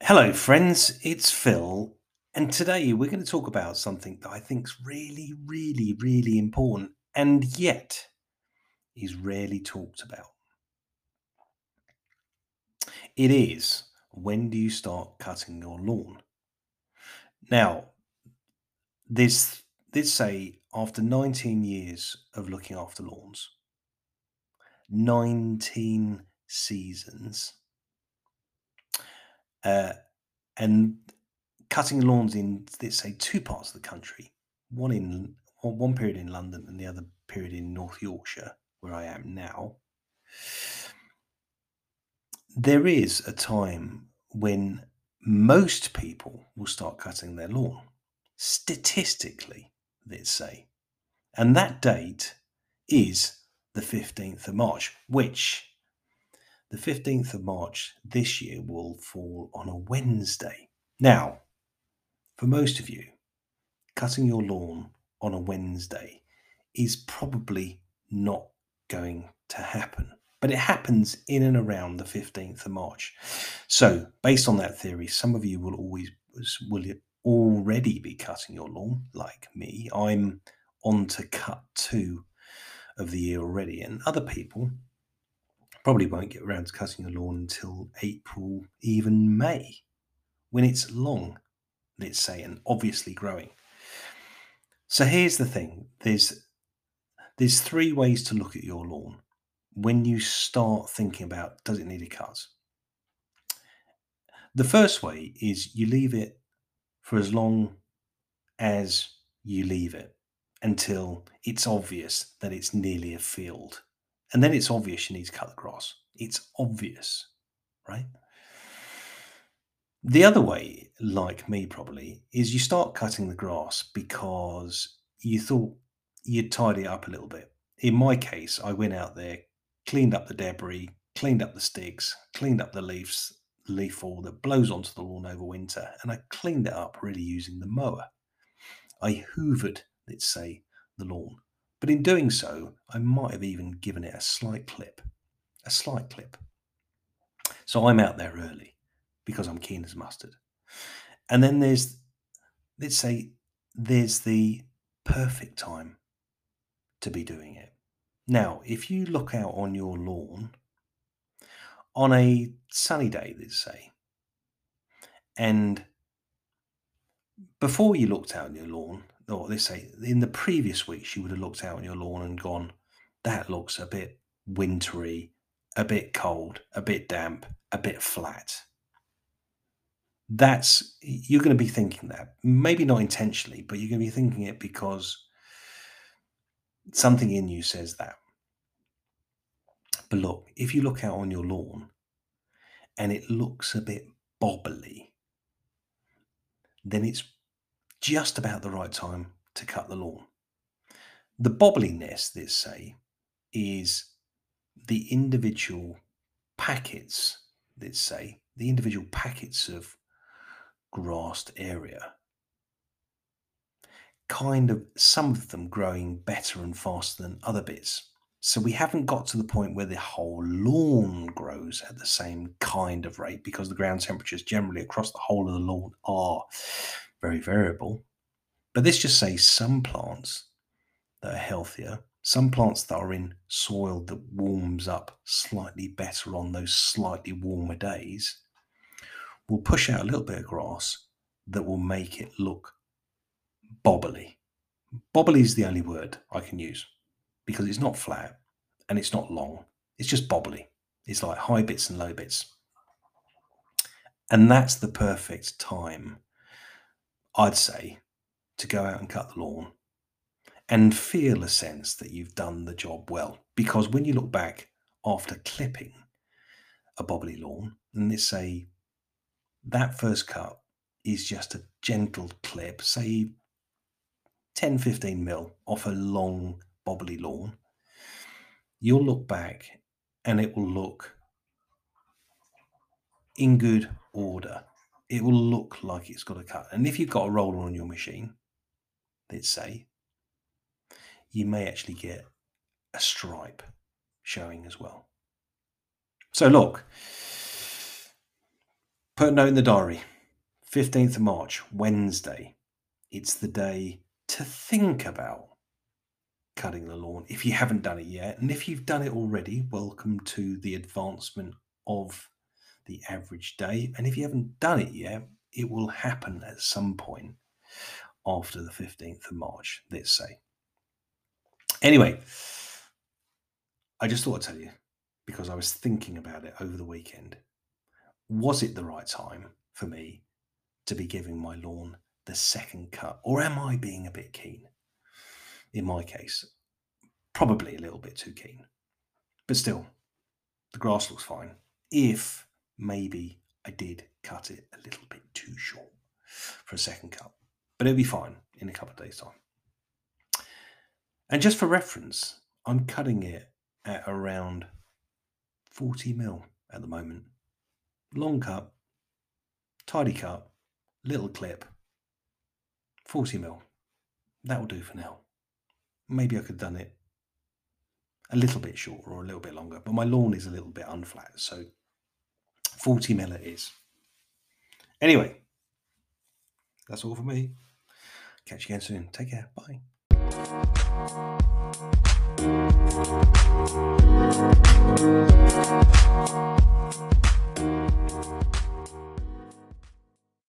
Hello, friends. It's Phil, and today we're going to talk about something that I think is really, really, really important, and yet is rarely talked about. It is when do you start cutting your lawn? Now, this this say after 19 years of looking after lawns, 19 seasons, uh, and cutting lawns in let's say two parts of the country, one in one period in London and the other period in North Yorkshire, where I am now. There is a time when most people will start cutting their lawn, statistically, let's say. And that date is the 15th of March, which the 15th of March this year will fall on a Wednesday. Now, for most of you, cutting your lawn on a Wednesday is probably not going to happen, but it happens in and around the 15th of March. So, based on that theory, some of you will always will already be cutting your lawn, like me. I'm on to cut two of the year already, and other people probably won't get around to cutting your lawn until April, even May, when it's long, let's say, and obviously growing. So here's the thing: there's there's three ways to look at your lawn when you start thinking about does it need a cut. The first way is you leave it for as long as you leave it until it's obvious that it's nearly a field. And then it's obvious you need to cut the grass. It's obvious, right? The other way, like me probably, is you start cutting the grass because you thought you'd tidy it up a little bit. In my case, I went out there, cleaned up the debris, cleaned up the sticks, cleaned up the leaves, leaf fall that blows onto the lawn over winter, and I cleaned it up really using the mower. I hoovered, let's say, the lawn. But in doing so, I might have even given it a slight clip. A slight clip. So I'm out there early because I'm keen as mustard. And then there's, let's say, there's the perfect time to be doing it. Now, if you look out on your lawn on a sunny day, let's say, and before you looked out on your lawn, or let's say in the previous weeks, you would have looked out on your lawn and gone, that looks a bit wintry, a bit cold, a bit damp, a bit flat. That's you're going to be thinking that, maybe not intentionally, but you're going to be thinking it because something in you says that. But look, if you look out on your lawn and it looks a bit bobbly, then it's just about the right time to cut the lawn. The bobbliness, let's say, is the individual packets, let's say, the individual packets of grassed area. Kind of some of them growing better and faster than other bits. So we haven't got to the point where the whole lawn grows at the same kind of rate because the ground temperatures generally across the whole of the lawn are very variable. But this just says some plants that are healthier, some plants that are in soil that warms up slightly better on those slightly warmer days will push out a little bit of grass that will make it look bobbly. Bobbly is the only word I can use because it's not flat and it's not long. It's just bobbly. It's like high bits and low bits. And that's the perfect time, I'd say, to go out and cut the lawn and feel a sense that you've done the job well. Because when you look back after clipping a bobbly lawn, and let's say that first cut is just a gentle clip, say 10 15 mil off a long bobbly lawn, you'll look back and it will look in good order. It will look like it's got a cut. And if you've got a roller on your machine, let's say, you may actually get a stripe showing as well. So look, put a note in the diary. 15th of March, Wednesday. It's the day to think about cutting the lawn if you haven't done it yet. And if you've done it already, welcome to the advancement of the average day. And if you haven't done it yet, it will happen at some point after the 15th of March, let's say. Anyway, I just thought I'd tell you because I was thinking about it over the weekend. Was it the right time for me to be giving my lawn the second cut, or am I being a bit keen? In my case, probably a little bit too keen. But still, the grass looks fine. If maybe I did cut it a little bit too short for a second cut, but it'll be fine in a couple of days' time. And just for reference, I'm cutting it at around 40 mil at the moment. Long cut, tidy cut, little clip, 40 mil. That will do for now. Maybe I could have done it a little bit shorter or a little bit longer, but my lawn is a little bit unflat, so 40 mil it is. Anyway, that's all for me. Catch you again soon. Take care. Bye.